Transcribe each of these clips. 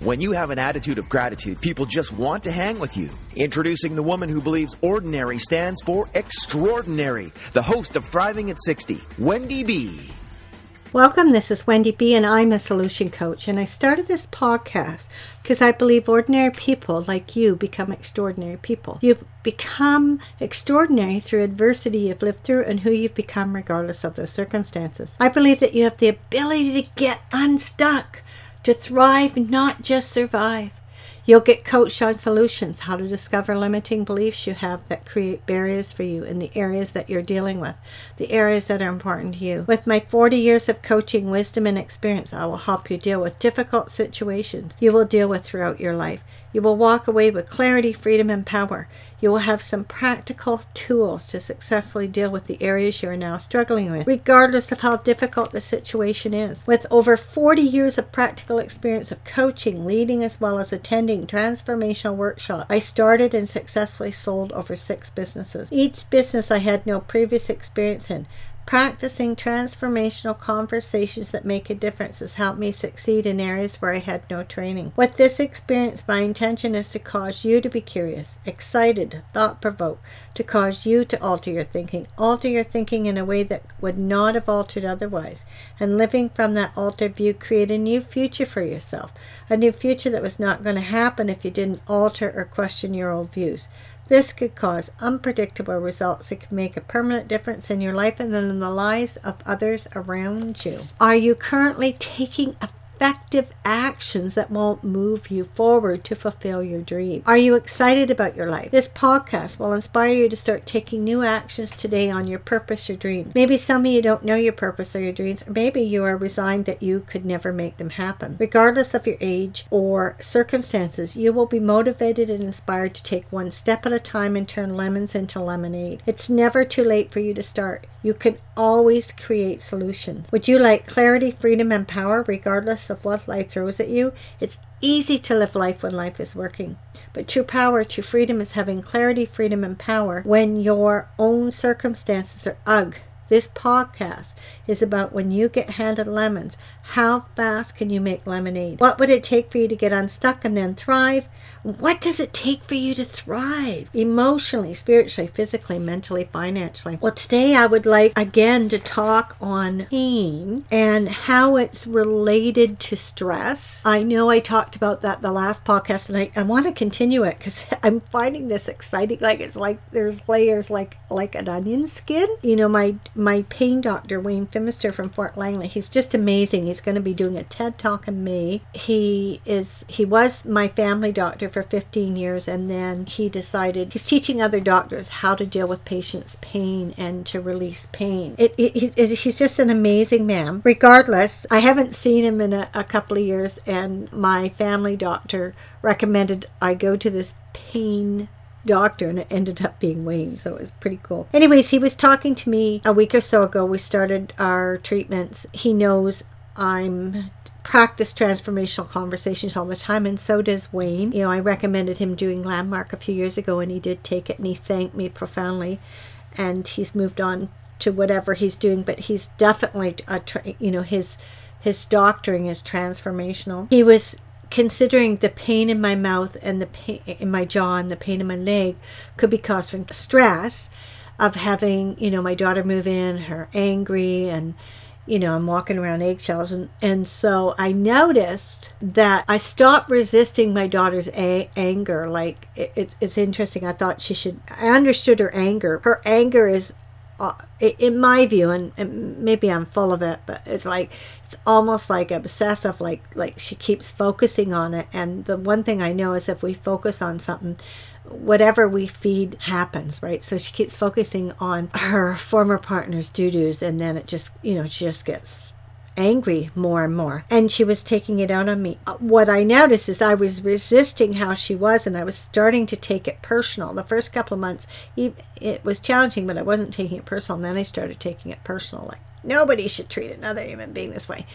When you have an attitude of gratitude, people just want to hang with you. Introducing the woman who believes ordinary stands for extraordinary, the host of Thriving at 60, Wendy B. Welcome, this is Wendy B, and I'm a solution coach. And I started this podcast because I believe ordinary people like you become extraordinary people. You become extraordinary through adversity you've lived through and who you've become, regardless of those circumstances. I believe that you have the ability to get unstuck, to thrive, not just survive. You'll get coached on solutions, how to discover limiting beliefs you have that create barriers for you in the areas that you're dealing with, the areas that are important to you. With my 40 years of coaching, wisdom, and experience, I will help you deal with difficult situations you will deal with throughout your life. You will walk away with clarity, freedom, and power. You will have some practical tools to successfully deal with the areas you are now struggling with, regardless of how difficult the situation is. With over 40 years of practical experience of coaching, leading, as well as attending transformational workshops, I started and successfully sold over six businesses. Each business I had no previous experience in. Practicing transformational conversations that make a difference has helped me succeed in areas where I had no training. With this experience, my intention is to cause you to be curious, excited, thought provoked, to cause you to alter your thinking, alter your thinking in a way that would not have altered otherwise, and living from that altered view, create a new future for yourself, a new future that was not going to happen if you didn't alter or question your old views. This could cause unpredictable results that could make a permanent difference in your life and in the lives of others around you. Are you currently taking effective actions that won't move you forward to fulfill your dream? Are you excited about your life? This podcast will inspire you to start taking new actions today on your purpose, your dream. Maybe some of you don't know your purpose or your dreams, or maybe you are resigned that you could never make them happen. Regardless of your age or circumstances, you will be motivated and inspired to take one step at a time and turn lemons into lemonade. It's never too late for you to start. You can always create solutions. Would you like clarity, freedom, and power regardless of what life throws at you? It's easy to live life when life is working. But true power, true freedom is having clarity, freedom, and power when your own circumstances are ugh. This podcast is about when you get handed lemons, how fast can you make lemonade? What would it take for you to get unstuck and then thrive? What does it take for you to thrive emotionally, spiritually, physically, mentally, financially? Well, today I would like again to talk on pain and how it's related to stress. I know I talked about that the last podcast and I, I want to continue it because I'm finding this exciting. Like it's like there's layers like like an onion skin. You know, my my pain doctor, Wayne Fimister from Fort Langley, he's just amazing. He's going to be doing a TED talk in May. He is he was my family doctor for 15 years and then he decided he's teaching other doctors how to deal with patients' pain and to release pain. It, it, it, he's just an amazing man. Regardless, I haven't seen him in a, a couple of years and my family doctor recommended I go to this pain doctor and it ended up being Wayne, so it was pretty cool. Anyways, he was talking to me a week or so ago. We started our treatments. He knows I'm practice transformational conversations all the time and so does Wayne. You know, I recommended him doing landmark a few years ago and he did take it and he thanked me profoundly and he's moved on to whatever he's doing, but he's definitely a tra- you know, his his doctoring is transformational. He was considering the pain in my mouth and the pain in my jaw and the pain in my leg could be caused from stress of having, you know, my daughter move in, her angry and you know, I'm walking around eggshells. And, and so I noticed that I stopped resisting my daughter's a- anger. Like, it, it's, it's interesting. I thought she should, I understood her anger. Her anger is Uh, in my view, and, and maybe I'm full of it, but it's like it's almost like obsessive. Like like she keeps focusing on it. And the one thing I know is if we focus on something, whatever we feed happens, right? So she keeps focusing on her former partner's doo doos, and then it just you know she just gets angry more and more. And she was taking it out on me. Uh, what I noticed is I was resisting how she was and I was starting to take it personal. The first couple of months, it was challenging, but I wasn't taking it personal. And then I started taking it personal, like, Nobody should treat another human being this way.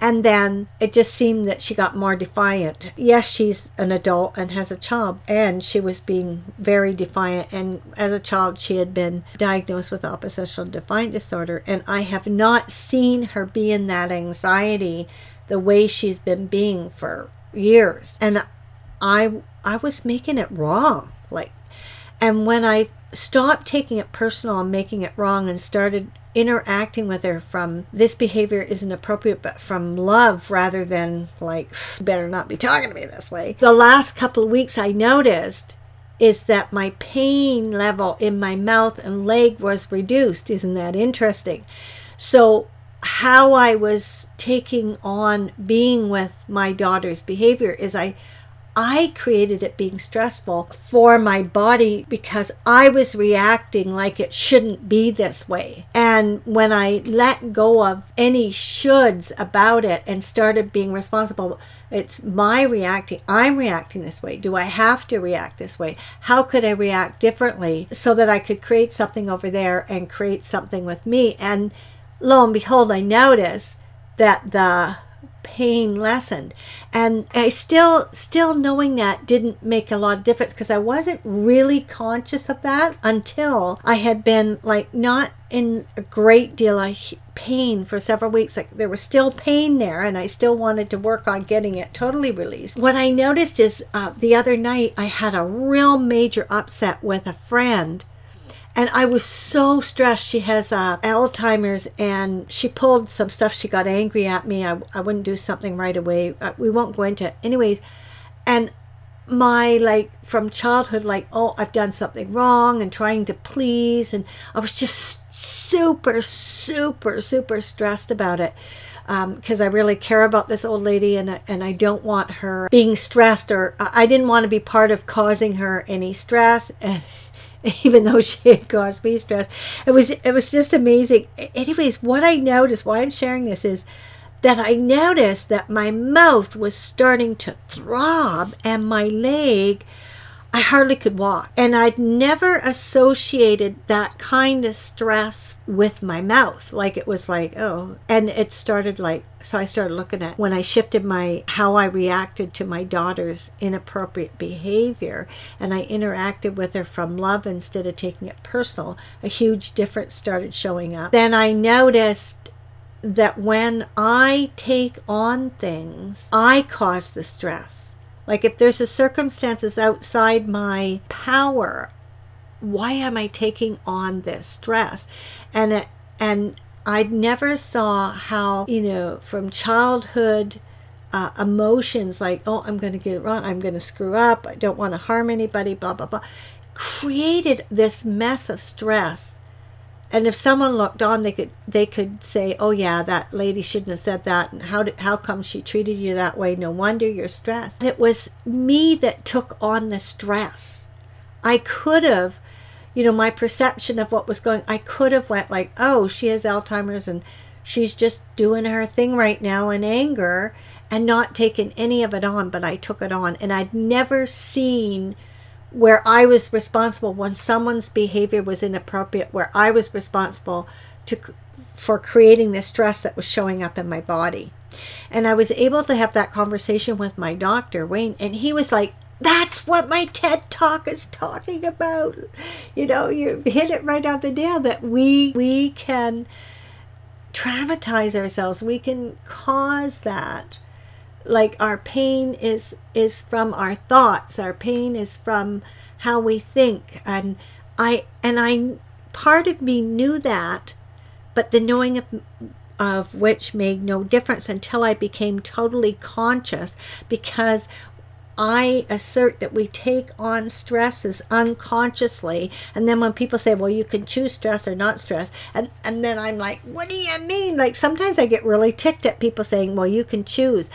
And then it just seemed that she got more defiant. Yes, she's an adult and has a child, and she was being very defiant. And as a child, she had been diagnosed with oppositional defiant disorder. And I have not seen her be in that anxiety the way she's been being for years. And I I was making it wrong. Like and when I stopped taking it personal and making it wrong and started interacting with her from this behavior isn't appropriate, but from love rather than like, better not be talking to me this way. The last couple of weeks, I noticed is that my pain level in my mouth and leg was reduced. Isn't that interesting? So, how I was taking on being with my daughter's behavior is I I created it being stressful for my body because I was reacting like it shouldn't be this way. And when I let go of any shoulds about it and started being responsible, it's my reacting. I'm reacting this way. Do I have to react this way? How could I react differently so that I could create something over there and create something with me? And lo and behold, I noticed that the pain lessened. And i still still knowing that didn't make a lot of difference because i wasn't really conscious of that until i had been like not in a great deal of pain for several weeks. Like there was still pain there and i still wanted to work on getting it totally released. What i noticed is uh, the other night i had a real major upset with a friend and I was so stressed. She has uh, Alzheimer's and she pulled some stuff. She got angry at me. I, I wouldn't do something right away. Uh, we won't go into it. Anyways, and my like from childhood, like, oh, I've done something wrong and trying to please. And I was just super, super, super stressed about it because um, I really care about this old lady and and I don't want her being stressed or I didn't want to be part of causing her any stress and even though she had caused me stress. It was it was just amazing. Anyways, what I noticed, why I'm sharing this is that I noticed that my mouth was starting to throb and my leg I hardly could walk. And I'd never associated that kind of stress with my mouth. Like it was like, oh. And it started like, so I started looking at when I shifted my, how I reacted to my daughter's inappropriate behavior and I interacted with her from love instead of taking it personal, a huge difference started showing up. Then I noticed that when I take on things, I cause the stress like if there's a circumstances outside my power, why am I taking on this stress? And and I never saw how, you know, from childhood uh, emotions like, oh, I'm going to get it wrong, I'm going to screw up, I don't want to harm anybody, blah, blah, blah, created this mess of stress and if someone looked on they could they could say oh yeah that lady shouldn't have said that. And how did, how come she treated you that way? No wonder you're stressed. It was me that took on the stress. I could have you know my perception of what was going i could have went like oh she has alzheimer's and she's just doing her thing right now in anger and not taken any of it on but i took it on. And i'd never seen where I was responsible when someone's behavior was inappropriate, where I was responsible to for creating the stress that was showing up in my body. And I was able to have that conversation with my doctor, Wayne, and he was like, that's what my TED talk is talking about. You know, you hit it right out the nail that we we can traumatize ourselves. We can cause that like our pain is is from our thoughts our pain is from how we think and i and i part of me knew that but the knowing of, of which made no difference until i became totally conscious because I assert that we take on stresses unconsciously. And then when people say, well, you can choose stress or not stress, and, and then I'm like, what do you mean? Like sometimes I get really ticked at people saying, well, you can choose.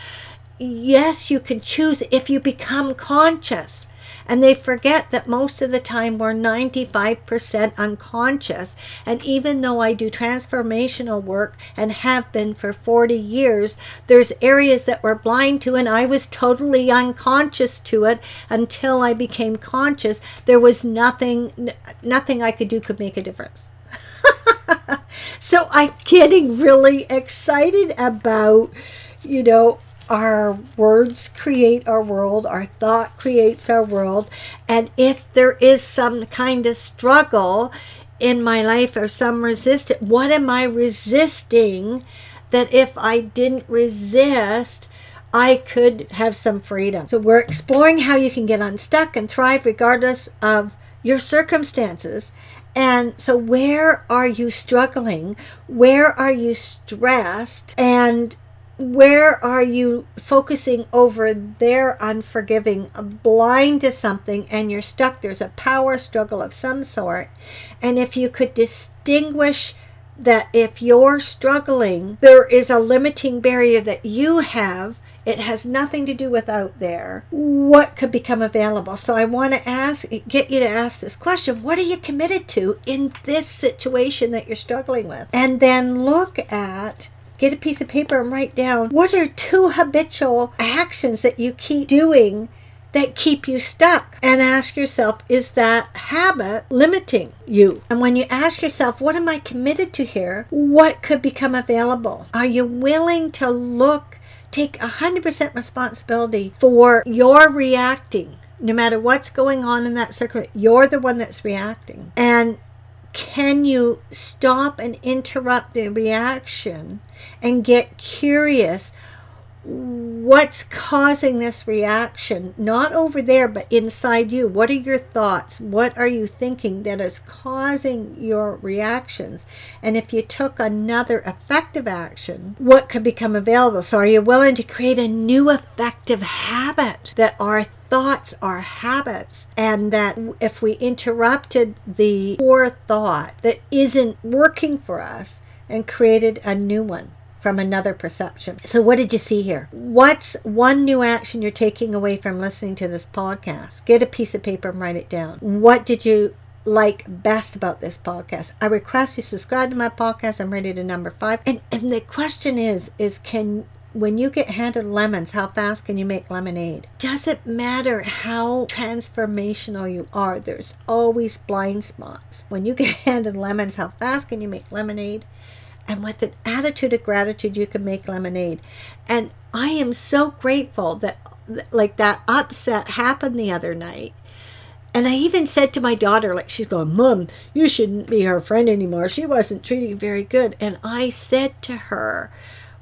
Yes, you can choose if you become conscious. And they forget that most of the time we're 95% unconscious. And even though I do transformational work and have been for 40 years, there's areas that we're blind to, and I was totally unconscious to it until I became conscious. There was nothing, nothing I could do could make a difference. so I'm getting really excited about, you know, our words create our world, our thought creates our world. And if there is some kind of struggle in my life or some resistance, what am I resisting that if I didn't resist, I could have some freedom? So we're exploring how you can get unstuck and thrive regardless of your circumstances. And so, where are you struggling? Where are you stressed? And where are you focusing over there unforgiving, blind to something, and you're stuck? There's a power struggle of some sort. And if you could distinguish that if you're struggling, there is a limiting barrier that you have. It has nothing to do with out there. What could become available? So I want to ask, get you to ask this question: What are you committed to in this situation that you're struggling with? And then look at get a piece of paper and write down what are two habitual actions that you keep doing that keep you stuck and ask yourself is that habit limiting you? And when you ask yourself what am i committed to here? What could become available? Are you willing to look take 100% responsibility for your reacting? No matter what's going on in that circle you're the one that's reacting. And can you stop and interrupt the reaction and get curious what's causing this reaction? Not over there but inside you. What are your thoughts? What are you thinking that is causing your reactions? And if you took another effective action what could become available? So are you willing to create a new effective habit that our thoughts are habits? And that if we interrupted the poor thought that isn't working for us and created a new one from another perception. So, what did you see here? What's one new action you're taking away from listening to this podcast? Get a piece of paper and write it down. What did you like best about this podcast? I request you subscribe to my podcast. I'm ready to number five. And and the question is, is can when you get handed lemons, how fast can you make lemonade? Doesn't matter how transformational you are, there's always blind spots. When you get handed lemons, how fast can you make lemonade? And with an attitude of gratitude, you can make lemonade. And I am so grateful that, like, that upset happened the other night. And I even said to my daughter, like, she's going, Mom, you shouldn't be her friend anymore. She wasn't treating you very good. And I said to her,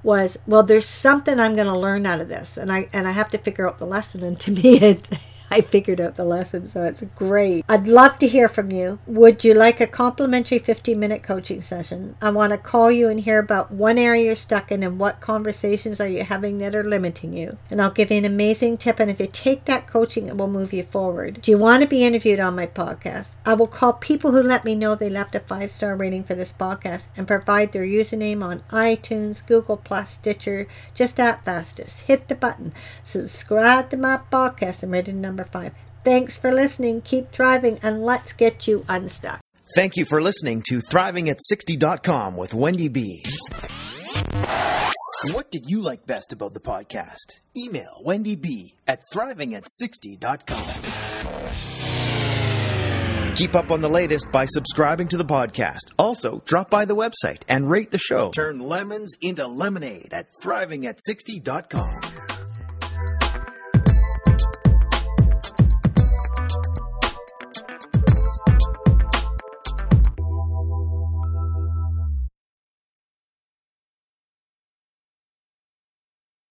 was well there's something i'm going to learn out of this and i and i have to figure out the lesson and to me it I figured out the lesson, so it's great. I'd love to hear from you. Would you like a complimentary 15 minute coaching session? I want to call you and hear about one area you're stuck in and what conversations are you having that are limiting you. And I'll give you an amazing tip. And if you take that coaching, it will move you forward. Do you want to be interviewed on my podcast? I will call people who let me know they left a five star rating for this podcast and provide their username on iTunes, Google Plus, Stitcher, just at fastest. Hit the button, subscribe to my podcast. I'm ready to number number five. Thanks for listening. Keep thriving and let's get you unstuck. Thank you for listening to Thriving at 60.com with Wendy B. What did you like best about the podcast? Email Wendy B at thrivingat60.com. Keep up on the latest by subscribing to the podcast. Also, drop by the website and rate the show. Turn lemons into lemonade at thrivingat60.com.